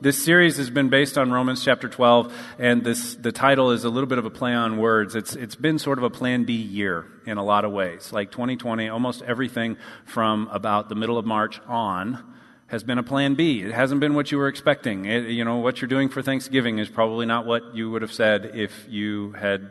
this series has been based on Romans chapter 12, and this, the title is a little bit of a play on words. It's, it's been sort of a plan B year in a lot of ways. Like 2020, almost everything from about the middle of March on has been a plan B. It hasn't been what you were expecting. It, you know, what you're doing for Thanksgiving is probably not what you would have said if you had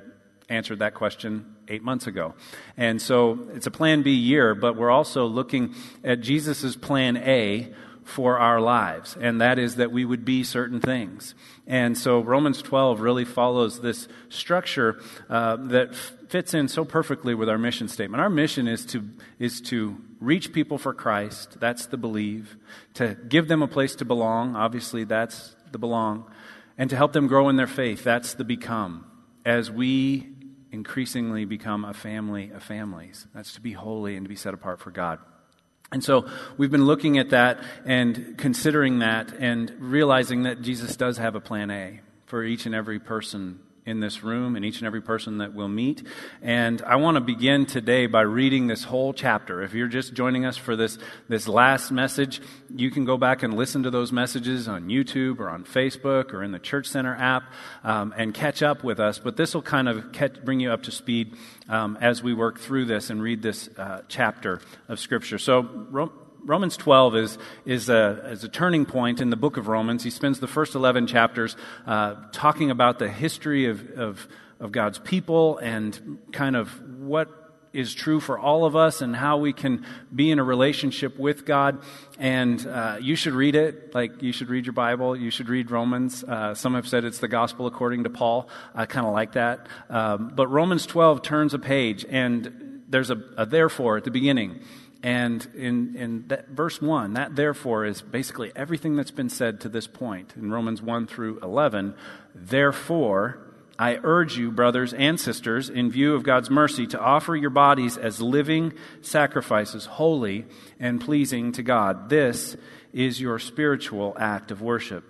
answered that question eight months ago. And so it's a plan B year, but we're also looking at Jesus' plan A for our lives, and that is that we would be certain things. And so Romans 12 really follows this structure uh, that f- fits in so perfectly with our mission statement. Our mission is to, is to reach people for Christ, that's the believe, to give them a place to belong, obviously that's the belong, and to help them grow in their faith, that's the become. As we increasingly become a family of families. That's to be holy and to be set apart for God. And so we've been looking at that and considering that and realizing that Jesus does have a plan A for each and every person in this room and each and every person that we'll meet. And I want to begin today by reading this whole chapter. If you're just joining us for this, this last message, you can go back and listen to those messages on YouTube or on Facebook or in the Church Center app um, and catch up with us. But this will kind of catch, bring you up to speed um, as we work through this and read this uh, chapter of Scripture. So, Romans 12 is, is, a, is a turning point in the book of Romans. He spends the first 11 chapters uh, talking about the history of, of, of God's people and kind of what is true for all of us and how we can be in a relationship with God. And uh, you should read it. Like, you should read your Bible. You should read Romans. Uh, some have said it's the gospel according to Paul. I kind of like that. Um, but Romans 12 turns a page, and there's a, a therefore at the beginning. And in, in that, verse 1, that therefore is basically everything that's been said to this point in Romans 1 through 11. Therefore, I urge you, brothers and sisters, in view of God's mercy, to offer your bodies as living sacrifices, holy and pleasing to God. This is your spiritual act of worship.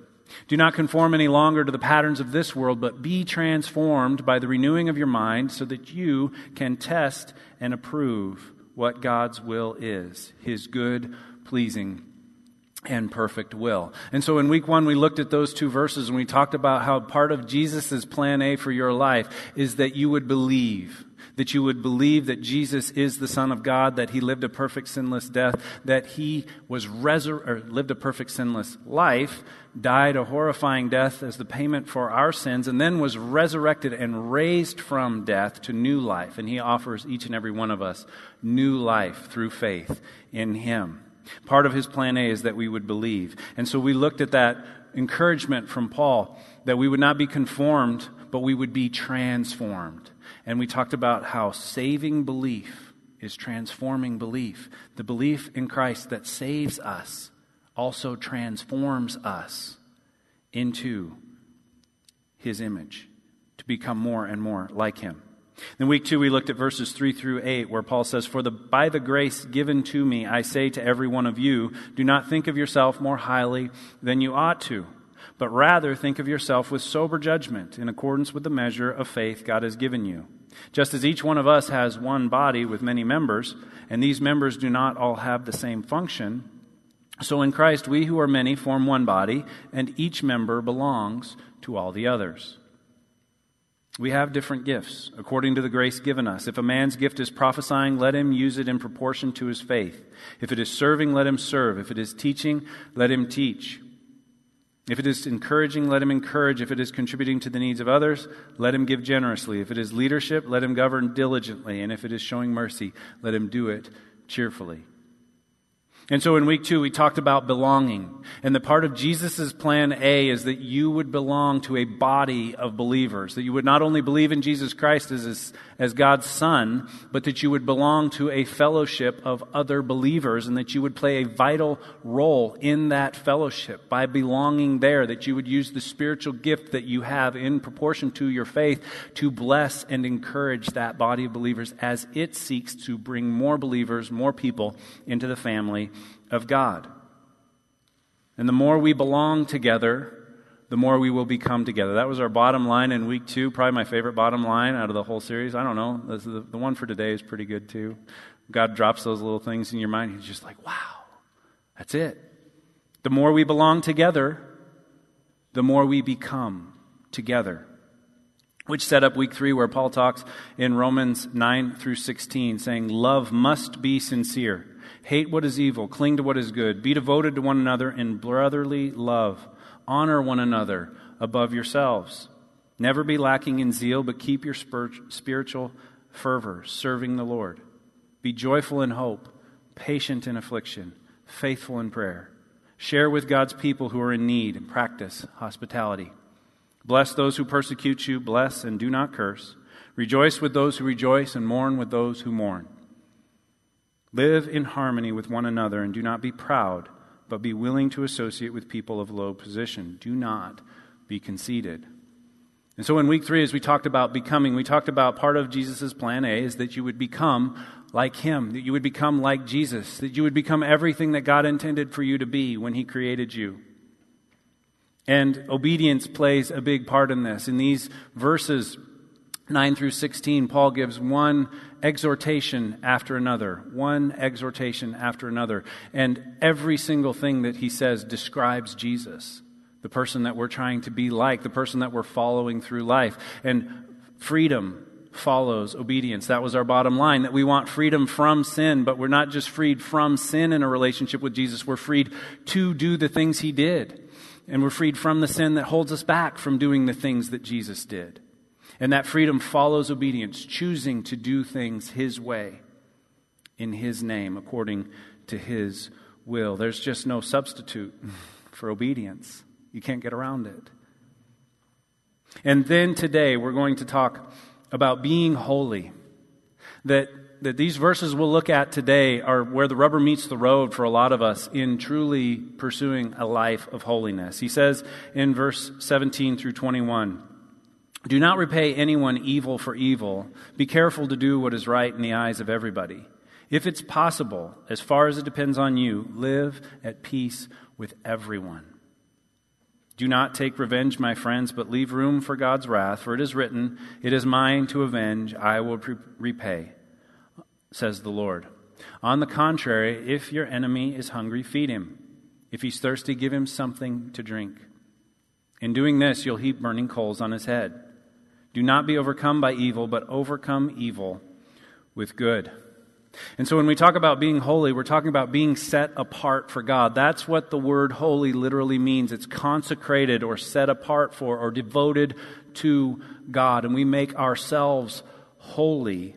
Do not conform any longer to the patterns of this world, but be transformed by the renewing of your mind so that you can test and approve what God's will is his good, pleasing, and perfect will. And so in week one, we looked at those two verses and we talked about how part of Jesus' plan A for your life is that you would believe. That you would believe that Jesus is the Son of God, that He lived a perfect sinless death, that He was resur- or lived a perfect sinless life, died a horrifying death as the payment for our sins, and then was resurrected and raised from death to new life. And He offers each and every one of us new life through faith in Him. Part of His plan A is that we would believe. And so we looked at that encouragement from Paul that we would not be conformed, but we would be transformed. And we talked about how saving belief is transforming belief. The belief in Christ that saves us also transforms us into his image to become more and more like him. In week two, we looked at verses three through eight, where Paul says, For the, by the grace given to me, I say to every one of you, do not think of yourself more highly than you ought to, but rather think of yourself with sober judgment, in accordance with the measure of faith God has given you. Just as each one of us has one body with many members, and these members do not all have the same function, so in Christ, we who are many form one body, and each member belongs to all the others. We have different gifts according to the grace given us. If a man's gift is prophesying, let him use it in proportion to his faith. If it is serving, let him serve. If it is teaching, let him teach. If it is encouraging, let him encourage. If it is contributing to the needs of others, let him give generously. If it is leadership, let him govern diligently. And if it is showing mercy, let him do it cheerfully. And so in week two, we talked about belonging. And the part of Jesus' plan A is that you would belong to a body of believers. That you would not only believe in Jesus Christ as, as God's Son, but that you would belong to a fellowship of other believers and that you would play a vital role in that fellowship by belonging there. That you would use the spiritual gift that you have in proportion to your faith to bless and encourage that body of believers as it seeks to bring more believers, more people into the family of God. And the more we belong together, the more we will become together. That was our bottom line in week two, probably my favorite bottom line out of the whole series. I don't know. The, the one for today is pretty good too. God drops those little things in your mind. He's just like, wow, that's it. The more we belong together, the more we become together. Which set up week three, where Paul talks in Romans 9 through 16, saying, Love must be sincere. Hate what is evil, cling to what is good, be devoted to one another in brotherly love, honor one another above yourselves. Never be lacking in zeal, but keep your spiritual fervor, serving the Lord. Be joyful in hope, patient in affliction, faithful in prayer. Share with God's people who are in need and practice hospitality. Bless those who persecute you, bless and do not curse. Rejoice with those who rejoice, and mourn with those who mourn. Live in harmony with one another, and do not be proud, but be willing to associate with people of low position. Do not be conceited. And so in week three, as we talked about becoming, we talked about part of Jesus' plan A is that you would become like him, that you would become like Jesus, that you would become everything that God intended for you to be when he created you. And obedience plays a big part in this. In these verses, 9 through 16, Paul gives one exhortation after another, one exhortation after another. And every single thing that he says describes Jesus, the person that we're trying to be like, the person that we're following through life. And freedom follows obedience. That was our bottom line that we want freedom from sin, but we're not just freed from sin in a relationship with Jesus, we're freed to do the things he did. And we're freed from the sin that holds us back from doing the things that Jesus did. And that freedom follows obedience, choosing to do things His way, in His name, according to His will. There's just no substitute for obedience. You can't get around it. And then today, we're going to talk about being holy. That, that these verses we'll look at today are where the rubber meets the road for a lot of us in truly pursuing a life of holiness. He says in verse 17 through 21 do not repay anyone evil for evil. Be careful to do what is right in the eyes of everybody. If it's possible, as far as it depends on you, live at peace with everyone. Do not take revenge, my friends, but leave room for God's wrath, for it is written, It is mine to avenge, I will repay, says the Lord. On the contrary, if your enemy is hungry, feed him. If he's thirsty, give him something to drink. In doing this, you'll heap burning coals on his head. Do not be overcome by evil, but overcome evil with good. And so when we talk about being holy, we're talking about being set apart for God. That's what the word holy literally means. It's consecrated or set apart for or devoted to God. And we make ourselves holy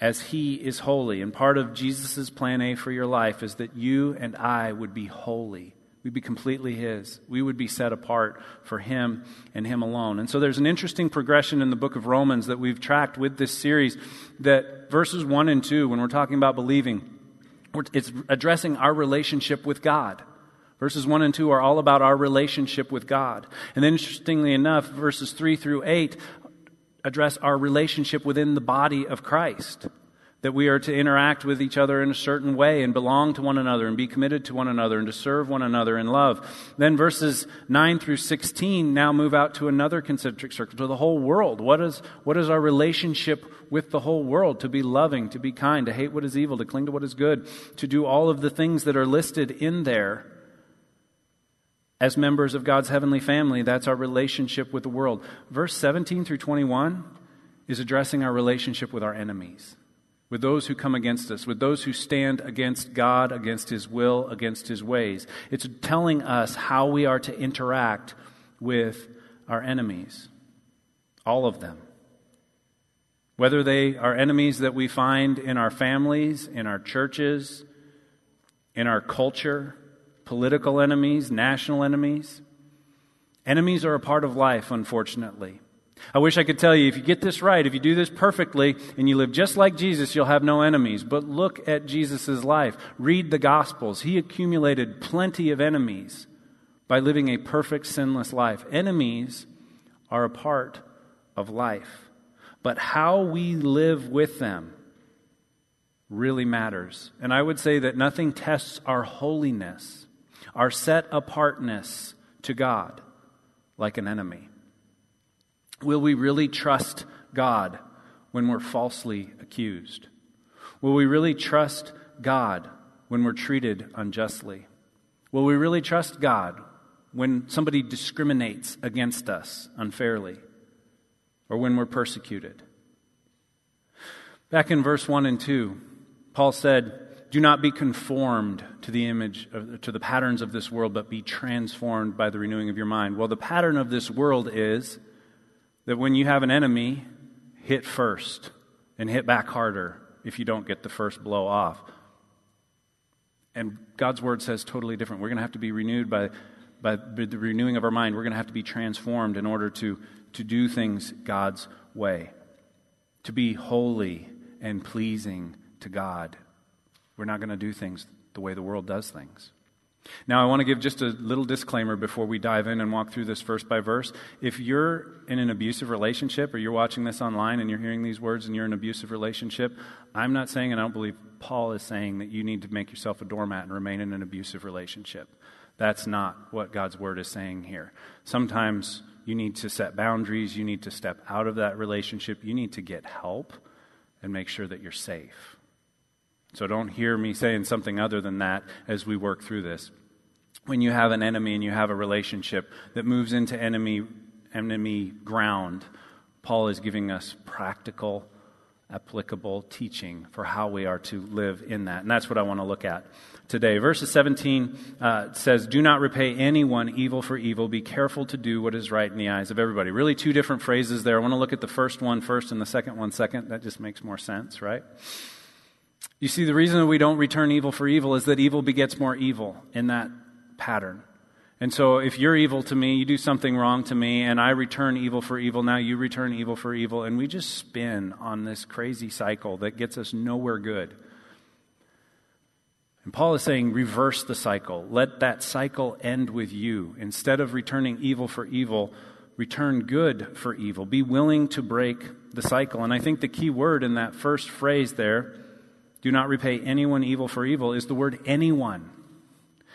as He is holy. And part of Jesus' plan A for your life is that you and I would be holy. We'd be completely His. We would be set apart for Him and Him alone. And so there's an interesting progression in the book of Romans that we've tracked with this series that verses 1 and 2, when we're talking about believing, it's addressing our relationship with God. Verses 1 and 2 are all about our relationship with God. And then, interestingly enough, verses 3 through 8 address our relationship within the body of Christ that we are to interact with each other in a certain way and belong to one another and be committed to one another and to serve one another in love. Then verses 9 through 16 now move out to another concentric circle, to the whole world. What is, what is our relationship with the whole world? To be loving, to be kind, to hate what is evil, to cling to what is good, to do all of the things that are listed in there. As members of God's heavenly family, that's our relationship with the world. Verse 17 through 21 is addressing our relationship with our enemies with those who come against us, with those who stand against God, against His will, against His ways. It's telling us how we are to interact with our enemies, all of them. Whether they are enemies that we find in our families, in our churches, in our culture, political enemies, national enemies. Enemies are a part of life, unfortunately. I wish I could tell you if you get this right, if you do this perfectly, and you live just like Jesus, you'll have no enemies. But look at Jesus' life. Read the Gospels. He accumulated plenty of enemies by living a perfect, sinless life. Enemies are a part of life. But how we live with them really matters. And I would say that nothing tests our holiness, our set apartness to God, like an enemy. Will we really trust God when we're falsely accused? Will we really trust God when we're treated unjustly? Will we really trust God when somebody discriminates against us unfairly, or when we're persecuted. Back in verse 1 and 2, Paul said, Do not be conformed to the image, to the patterns of this world, but be transformed by the renewing of your mind. Well, the pattern of this world is that when you have an enemy, hit first and hit back harder if you don't get the first blow off. And God's word says totally different. We're going to have to be renewed by, by the renewing of our mind. We're going to have to be transformed in order to, to do things God's way, to be holy and pleasing to God. We're not going to do things the way the world does things. Now, I want to give just a little disclaimer before we dive in and walk through this verse by verse. If you're in an abusive relationship or you're watching this online and you're hearing these words and you're in an abusive relationship, I'm not saying, and I don't believe Paul is saying, that you need to make yourself a doormat and remain in an abusive relationship. That's not what God's word is saying here. Sometimes you need to set boundaries, you need to step out of that relationship, you need to get help and make sure that you're safe. So don't hear me saying something other than that as we work through this. When you have an enemy and you have a relationship that moves into enemy enemy ground, Paul is giving us practical, applicable teaching for how we are to live in that. And that's what I want to look at today. Verses 17 uh, says, Do not repay anyone evil for evil. Be careful to do what is right in the eyes of everybody. Really, two different phrases there. I want to look at the first one first and the second one second. That just makes more sense, right? You see, the reason that we don't return evil for evil is that evil begets more evil in that pattern. And so, if you're evil to me, you do something wrong to me, and I return evil for evil, now you return evil for evil, and we just spin on this crazy cycle that gets us nowhere good. And Paul is saying, reverse the cycle. Let that cycle end with you. Instead of returning evil for evil, return good for evil. Be willing to break the cycle. And I think the key word in that first phrase there do not repay anyone evil for evil is the word anyone.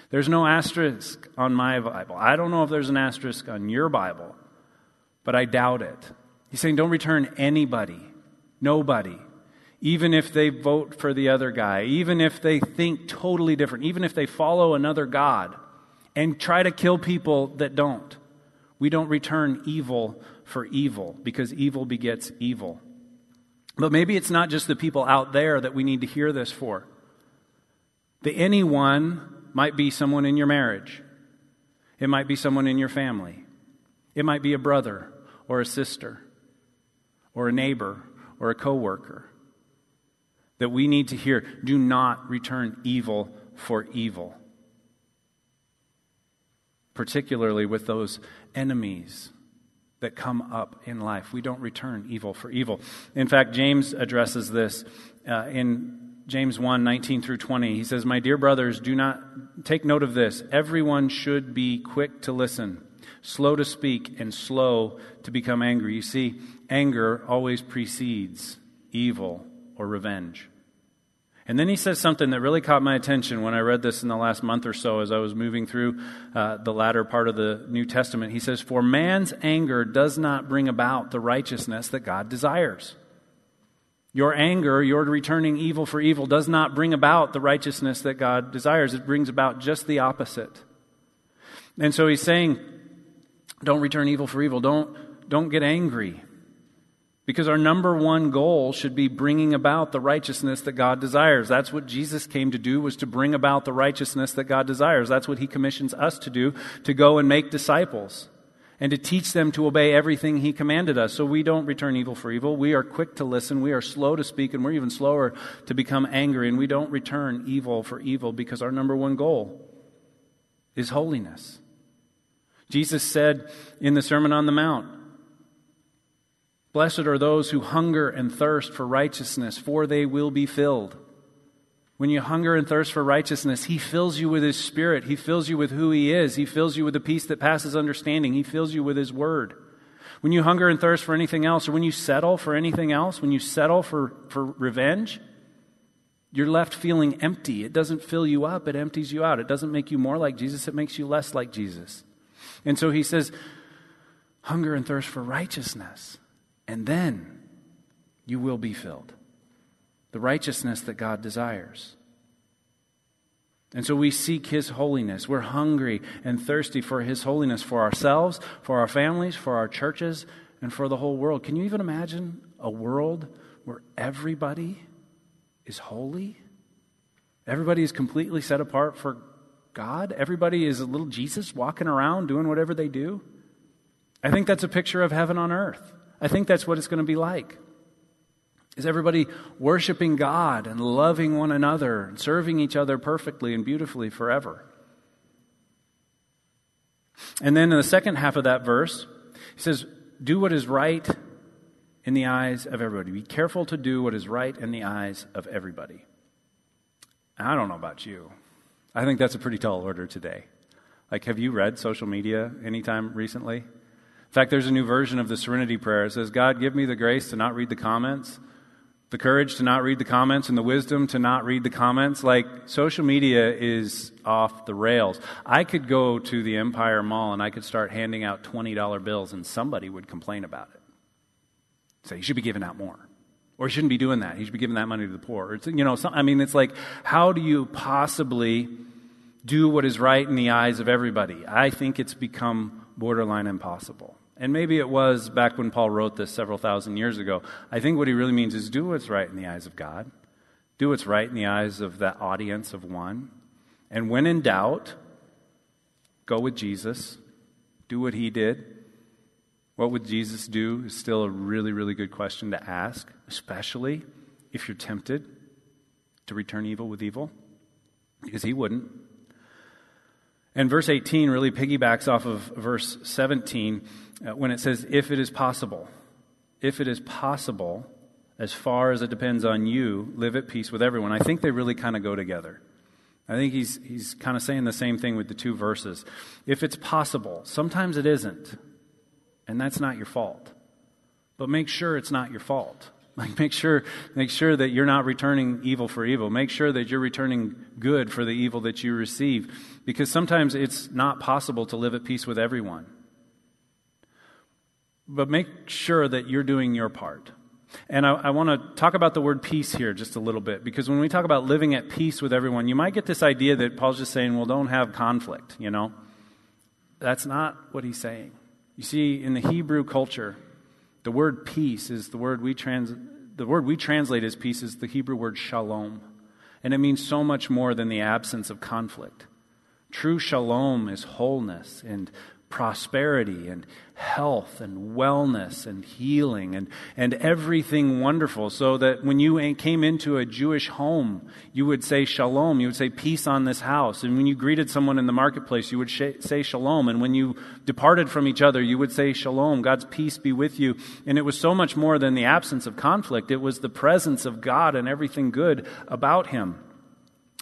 There's no asterisk on my Bible. I don't know if there's an asterisk on your Bible, but I doubt it. He's saying don't return anybody, nobody, even if they vote for the other guy, even if they think totally different, even if they follow another God and try to kill people that don't. We don't return evil for evil because evil begets evil. But maybe it's not just the people out there that we need to hear this for. The anyone might be someone in your marriage, it might be someone in your family, it might be a brother or a sister or a neighbor or a coworker that we need to hear. Do not return evil for evil particularly with those enemies that come up in life. We don't return evil for evil. In fact, James addresses this uh, in James 1 19 through 20. He says, My dear brothers, do not take note of this. Everyone should be quick to listen, slow to speak, and slow to become angry. You see, anger always precedes evil or revenge. And then he says something that really caught my attention when I read this in the last month or so as I was moving through uh, the latter part of the New Testament. He says, For man's anger does not bring about the righteousness that God desires. Your anger, your returning evil for evil, does not bring about the righteousness that God desires. It brings about just the opposite. And so he's saying, don't return evil for evil. Don't, don't get angry. Because our number one goal should be bringing about the righteousness that God desires. That's what Jesus came to do, was to bring about the righteousness that God desires. That's what he commissions us to do, to go and make disciples and to teach them to obey everything he commanded us. So we don't return evil for evil. We are quick to listen. We are slow to speak, and we're even slower to become angry. And we don't return evil for evil because our number one goal is holiness. Jesus said in the Sermon on the Mount, Blessed are those who hunger and thirst for righteousness, for they will be filled. When you hunger and thirst for righteousness, He fills you with His Spirit. He fills you with who He is. He fills you with the peace that passes understanding. He fills you with His Word. When you hunger and thirst for anything else, or when you settle for anything else, when you settle for, for revenge, you're left feeling empty. It doesn't fill you up, it empties you out. It doesn't make you more like Jesus, it makes you less like Jesus. And so He says, hunger and thirst for righteousness and then you will be filled. The righteousness that God desires. And so we seek His holiness. We're hungry and thirsty for His holiness for ourselves, for our families, for our churches, and for the whole world. Can you even imagine a world where everybody is holy? Everybody is completely set apart for God? Everybody is a little Jesus walking around doing whatever they do? I think that's a picture of heaven on earth. I think that's what it's going to be like. Is everybody worshiping God and loving one another and serving each other perfectly and beautifully forever? And then in the second half of that verse, he says, Do what is right in the eyes of everybody. Be careful to do what is right in the eyes of everybody. I don't know about you. I think that's a pretty tall order today. Like, have you read social media anytime recently? In fact, there's a new version of the Serenity Prayer. It says, God, give me the grace to not read the comments the courage to not read the comments and the wisdom to not read the comments. Like, social media is off the rails. I could go to the Empire Mall and I could start handing out $20 bills, and somebody would complain about it. Say, you should be giving out more. Or you shouldn't be doing that. You should be giving that money to the poor. It's, you know, some, I mean, it's like, how do you possibly do what is right in the eyes of everybody? I think it's become borderline impossible. And maybe it was back when Paul wrote this several thousand years ago. I think what he really means is do what's right in the eyes of God, do what's right in the eyes of that audience of one. And when in doubt, go with Jesus, do what he did. What would Jesus do is still a really, really good question to ask, especially if you're tempted to return evil with evil, because he wouldn't. And verse 18 really piggybacks off of verse 17 uh, Uh, when it says, if it is possible. If it is possible, as far as it depends on you, live at peace with everyone. I think they really kind of go together. I think he's, he's kind of saying the same thing with the two verses. If it's possible, sometimes it isn't, and that's not your fault. But make sure it's not your fault. Like make sure, make sure that you're not returning evil for evil. Make sure that you're returning good for the evil that you receive. Because sometimes it's not possible to live at peace with everyone. But make sure that you're doing your part. And I, I want to talk about the word peace here just a little bit, because when we talk about living at peace with everyone, you might get this idea that Paul's just saying, well, don't have conflict, you know? That's not what he's saying. You see, in the Hebrew culture, the word peace is the word we trans the word we translate as peace is the Hebrew word shalom. And it means so much more than the absence of conflict. True shalom is wholeness and prosperity and health and wellness and healing and, and everything wonderful. So that when you came into a Jewish home, you would say shalom. You would say peace on this house. And when you greeted someone in the marketplace, you would sh- say shalom. And when you departed from each other, you would say shalom. God's peace be with you. And it was so much more than the absence of conflict. It was the presence of God and everything good about Him.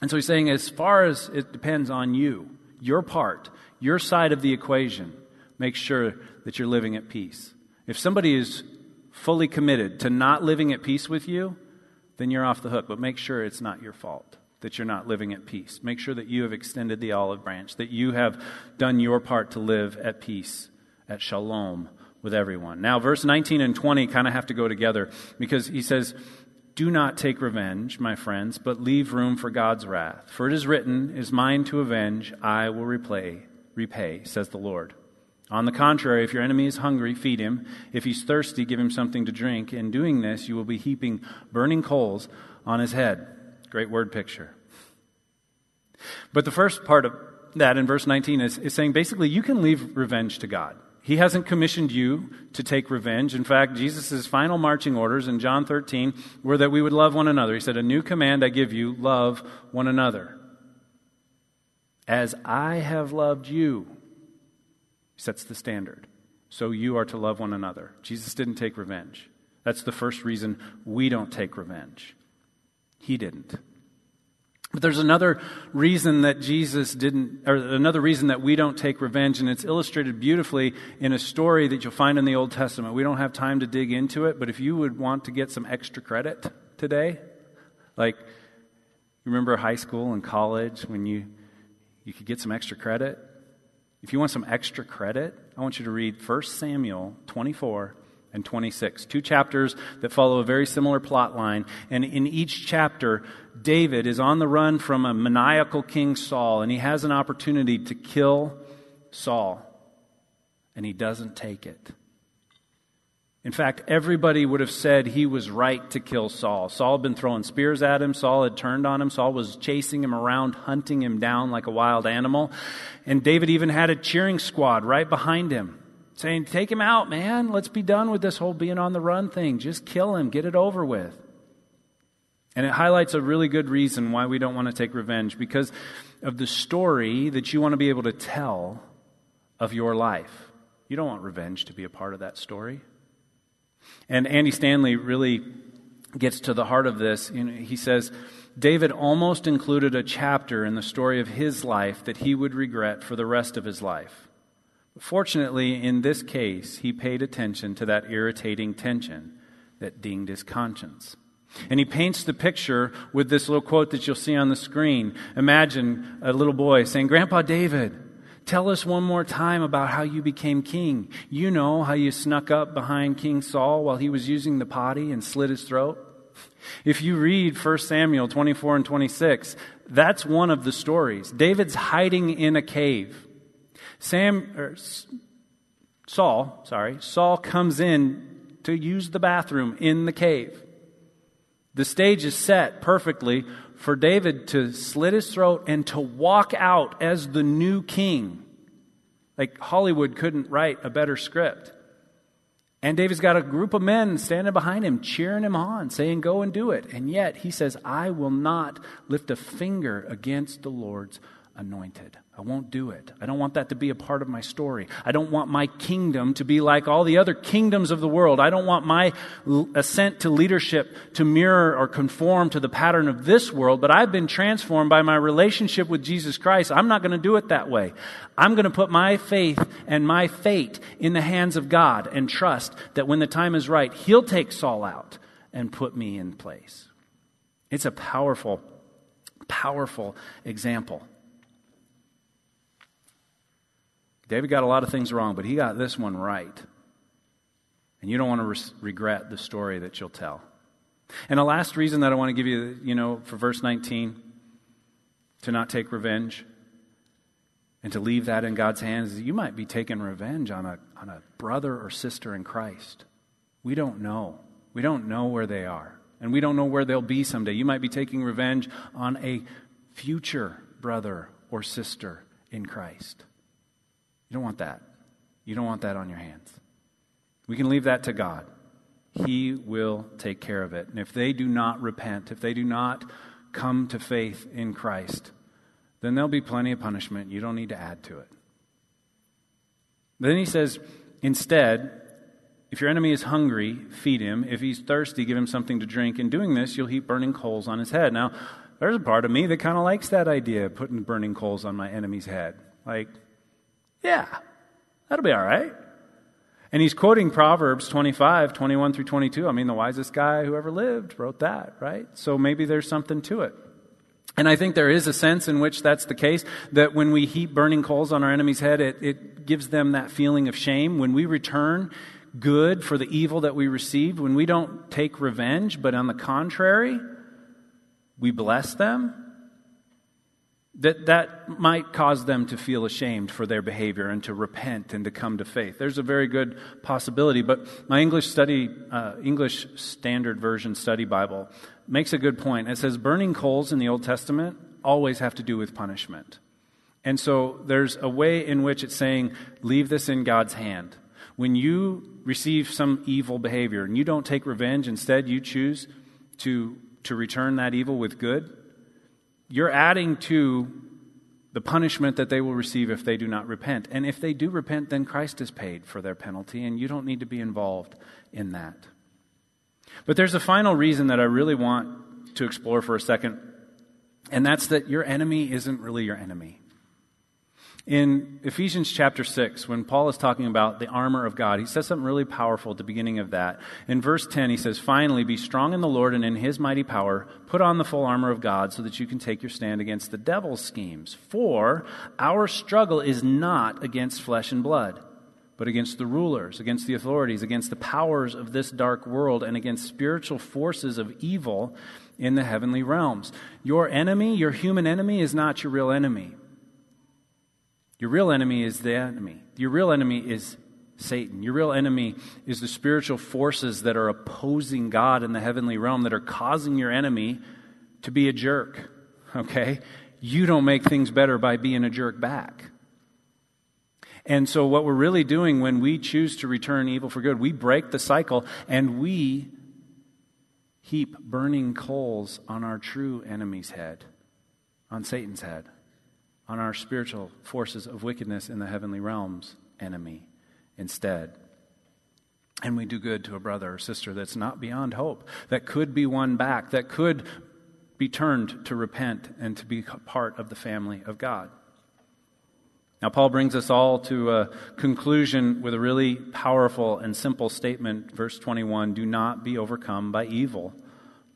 And so he's saying, as far as it depends on you, your part, your side of the equation, make sure that you're living at peace. If somebody is fully committed to not living at peace with you, then you're off the hook. But make sure it's not your fault that you're not living at peace. Make sure that you have extended the olive branch, that you have done your part to live at peace, at shalom with everyone. Now, verse 19 and 20 kind of have to go together because he says, Do not take revenge, my friends, but leave room for God's wrath. For it is written, Is mine to avenge, I will repay repay, says the Lord. On the contrary, if your enemy is hungry, feed him. If he's thirsty, give him something to drink. In doing this, you will be heaping burning coals on his head. Great word picture. But the first part of that in verse 19 is, is saying basically you can leave revenge to God. He hasn't commissioned you to take revenge. In fact, Jesus' final marching orders in John 13 were that we would love one another. He said, A new command I give you love one another. As I have loved you, sets the standard. So you are to love one another. Jesus didn't take revenge. That's the first reason we don't take revenge. He didn't. But there's another reason that Jesus didn't, or another reason that we don't take revenge, and it's illustrated beautifully in a story that you'll find in the Old Testament. We don't have time to dig into it, but if you would want to get some extra credit today, like, remember high school and college when you you could get some extra credit. If you want some extra credit, I want you to read 1 Samuel 24 and 26. Two chapters that follow a very similar plot line. And in each chapter, David is on the run from a maniacal King Saul, and he has an opportunity to kill Saul. And he doesn't take it. In fact, everybody would have said he was right to kill Saul. Saul had been throwing spears at him. Saul had turned on him. Saul was chasing him around, hunting him down like a wild animal. And David even had a cheering squad right behind him, saying, Take him out, man. Let's be done with this whole being on the run thing. Just kill him. Get it over with. And it highlights a really good reason why we don't want to take revenge because of the story that you want to be able to tell of your life. You don't want revenge to be a part of that story. And Andy Stanley really gets to the heart of this. he says, David almost included a chapter in the story of his life that he would regret for the rest of his life. Fortunately, in this case, he paid attention to that irritating tension that dinged his conscience. And he paints the picture with this little quote that you'll see on the screen. Imagine a little boy saying, Grandpa David, Tell us one more time about how you became king. You know how you snuck up behind King Saul while he was using the potty and slit his throat? If you read 1 Samuel 24 and 26, that's one of the stories. David's hiding in a cave. Sam, er, or Saul, sorry, Saul comes in to use the bathroom in the cave. The stage is set perfectly for David to slit his throat and to walk out as the new king. Like Hollywood couldn't write a better script. And David's got a group of men standing behind him, cheering him on, saying, Go and do it. And yet he says, I will not lift a finger against the Lord's anointed. I won't do it. I don't want that to be a part of my story. I don't want my kingdom to be like all the other kingdoms of the world. I don't want my ascent to leadership to mirror or conform to the pattern of this world, but I've been transformed by my relationship with Jesus Christ. I'm not going to do it that way. I'm going to put my faith and my fate in the hands of God and trust that when the time is right, He'll take Saul out and put me in place. It's a powerful, powerful example. David got a lot of things wrong, but he got this one right. And you don't want to re- regret the story that you'll tell. And the last reason that I want to give you, you know, for verse 19, to not take revenge and to leave that in God's hands, is you might be taking revenge on a, on a brother or sister in Christ. We don't know. We don't know where they are. And we don't know where they'll be someday. You might be taking revenge on a future brother or sister in Christ. You don't want that. You don't want that on your hands. We can leave that to God. He will take care of it. And if they do not repent, if they do not come to faith in Christ, then there'll be plenty of punishment. You don't need to add to it. Then he says, instead, if your enemy is hungry, feed him. If he's thirsty, give him something to drink. In doing this, you'll heap burning coals on his head. Now, there's a part of me that kind of likes that idea, putting burning coals on my enemy's head. Like, yeah, that'll be all right. And he's quoting Proverbs 25, 21 through 22. I mean, the wisest guy who ever lived wrote that, right? So maybe there's something to it. And I think there is a sense in which that's the case, that when we heap burning coals on our enemy's head, it, it gives them that feeling of shame. When we return good for the evil that we received, when we don't take revenge, but on the contrary, we bless them, that that might cause them to feel ashamed for their behavior and to repent and to come to faith. There's a very good possibility, but my English study, uh, English Standard Version Study Bible makes a good point. It says burning coals in the Old Testament always have to do with punishment. And so there's a way in which it's saying, leave this in God's hand. When you receive some evil behavior and you don't take revenge, instead you choose to, to return that evil with good, you're adding to the punishment that they will receive if they do not repent. And if they do repent, then Christ is paid for their penalty, and you don't need to be involved in that. But there's a final reason that I really want to explore for a second, and that's that your enemy isn't really your enemy. In Ephesians chapter 6, when Paul is talking about the armor of God, he says something really powerful at the beginning of that. In verse 10, he says, Finally, be strong in the Lord and in his mighty power. Put on the full armor of God so that you can take your stand against the devil's schemes. For our struggle is not against flesh and blood but against the rulers, against the authorities, against the powers of this dark world, and against spiritual forces of evil in the heavenly realms. Your enemy, your human enemy, is not your real enemy. Your real enemy is the enemy. Your real enemy is Satan. Your real enemy is the spiritual forces that are opposing God in the heavenly realm that are causing your enemy to be a jerk. Okay? You don't make things better by being a jerk back. And so, what we're really doing when we choose to return evil for good, we break the cycle and we heap burning coals on our true enemy's head, on Satan's head, on our spiritual forces of wickedness in the heavenly realms enemy instead. And we do good to a brother or sister that's not beyond hope, that could be won back, that could be turned to repent and to be part of the family of God. Now, Paul brings us all to a conclusion with a really powerful and simple statement. Verse 21 Do not be overcome by evil,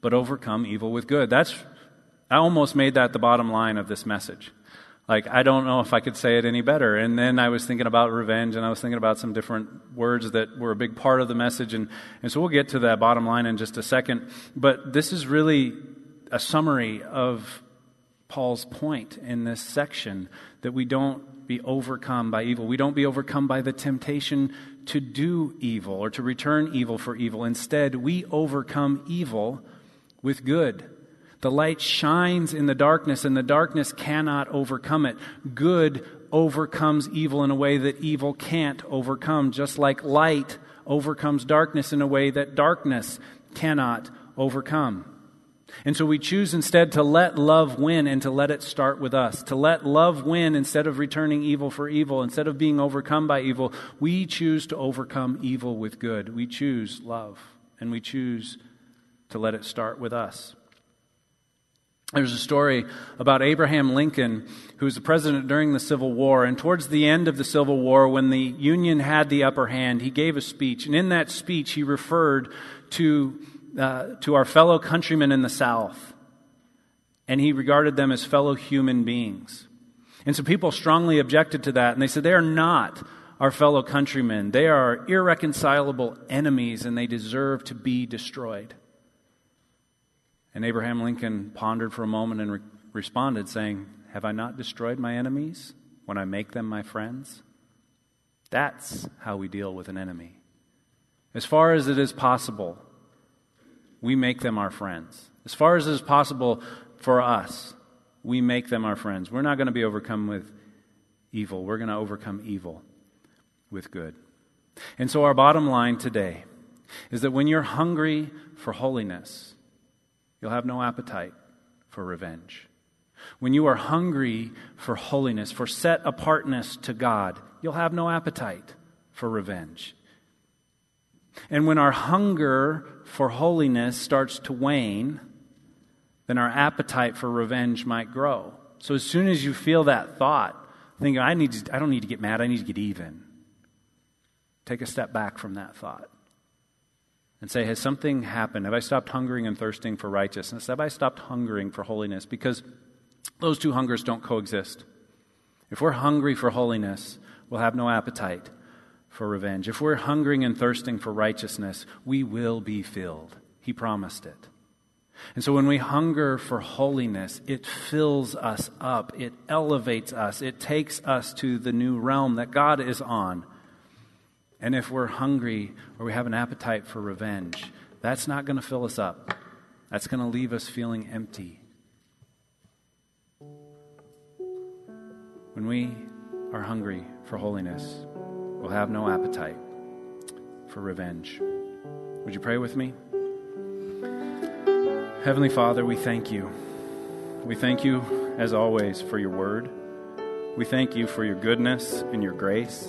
but overcome evil with good. That's, I almost made that the bottom line of this message. Like, I don't know if I could say it any better. And then I was thinking about revenge, and I was thinking about some different words that were a big part of the message. And, and so we'll get to that bottom line in just a second. But this is really a summary of Paul's point in this section that we don't be overcome by evil. We don't be overcome by the temptation to do evil or to return evil for evil. Instead, we overcome evil with good. The light shines in the darkness, and the darkness cannot overcome it. Good overcomes evil in a way that evil can't overcome, just like light overcomes darkness in a way that darkness cannot overcome. And so we choose instead to let love win and to let it start with us. To let love win instead of returning evil for evil, instead of being overcome by evil, we choose to overcome evil with good. We choose love and we choose to let it start with us. There's a story about Abraham Lincoln, who was the president during the Civil War. And towards the end of the Civil War, when the Union had the upper hand, he gave a speech. And in that speech, he referred to uh, to our fellow countrymen in the South, and he regarded them as fellow human beings. And so people strongly objected to that, and they said they are not our fellow countrymen. They are irreconcilable enemies, and they deserve to be destroyed. And Abraham Lincoln pondered for a moment and re- responded, saying, Have I not destroyed my enemies when I make them my friends? That's how we deal with an enemy. As far as it is possible, we make them our friends. As far as it is possible for us, we make them our friends. We're not going to be overcome with evil, we're going to overcome evil with good. And so, our bottom line today is that when you're hungry for holiness, you'll have no appetite for revenge. When you are hungry for holiness, for set apartness to God, you'll have no appetite for revenge. And when our hunger for holiness starts to wane, then our appetite for revenge might grow. So as soon as you feel that thought, think, I, need to, I don't need to get mad, I need to get even. Take a step back from that thought and say, Has something happened? Have I stopped hungering and thirsting for righteousness? Have I stopped hungering for holiness? Because those two hungers don't coexist. If we're hungry for holiness, we'll have no appetite for revenge. If we're hungering and thirsting for righteousness, we will be filled. He promised it. And so when we hunger for holiness, it fills us up, it elevates us, it takes us to the new realm that God is on. And if we're hungry or we have an appetite for revenge, that's not going to fill us up. That's going to leave us feeling empty. When we are hungry for holiness, we'll have no appetite for revenge. Would you pray with me? Heavenly Father, we thank you. We thank you, as always, for your word. We thank you for your goodness and your grace.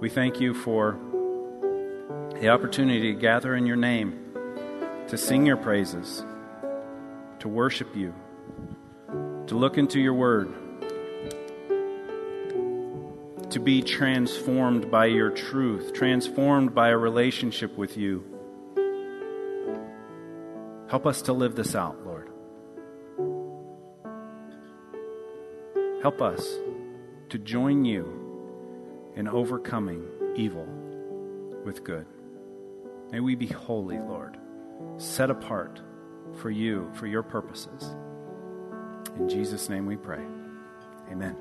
We thank you for the opportunity to gather in your name, to sing your praises, to worship you, to look into your word to be transformed by your truth, transformed by a relationship with you. Help us to live this out, Lord. Help us to join you in overcoming evil with good. May we be holy, Lord, set apart for you, for your purposes. In Jesus' name we pray. Amen.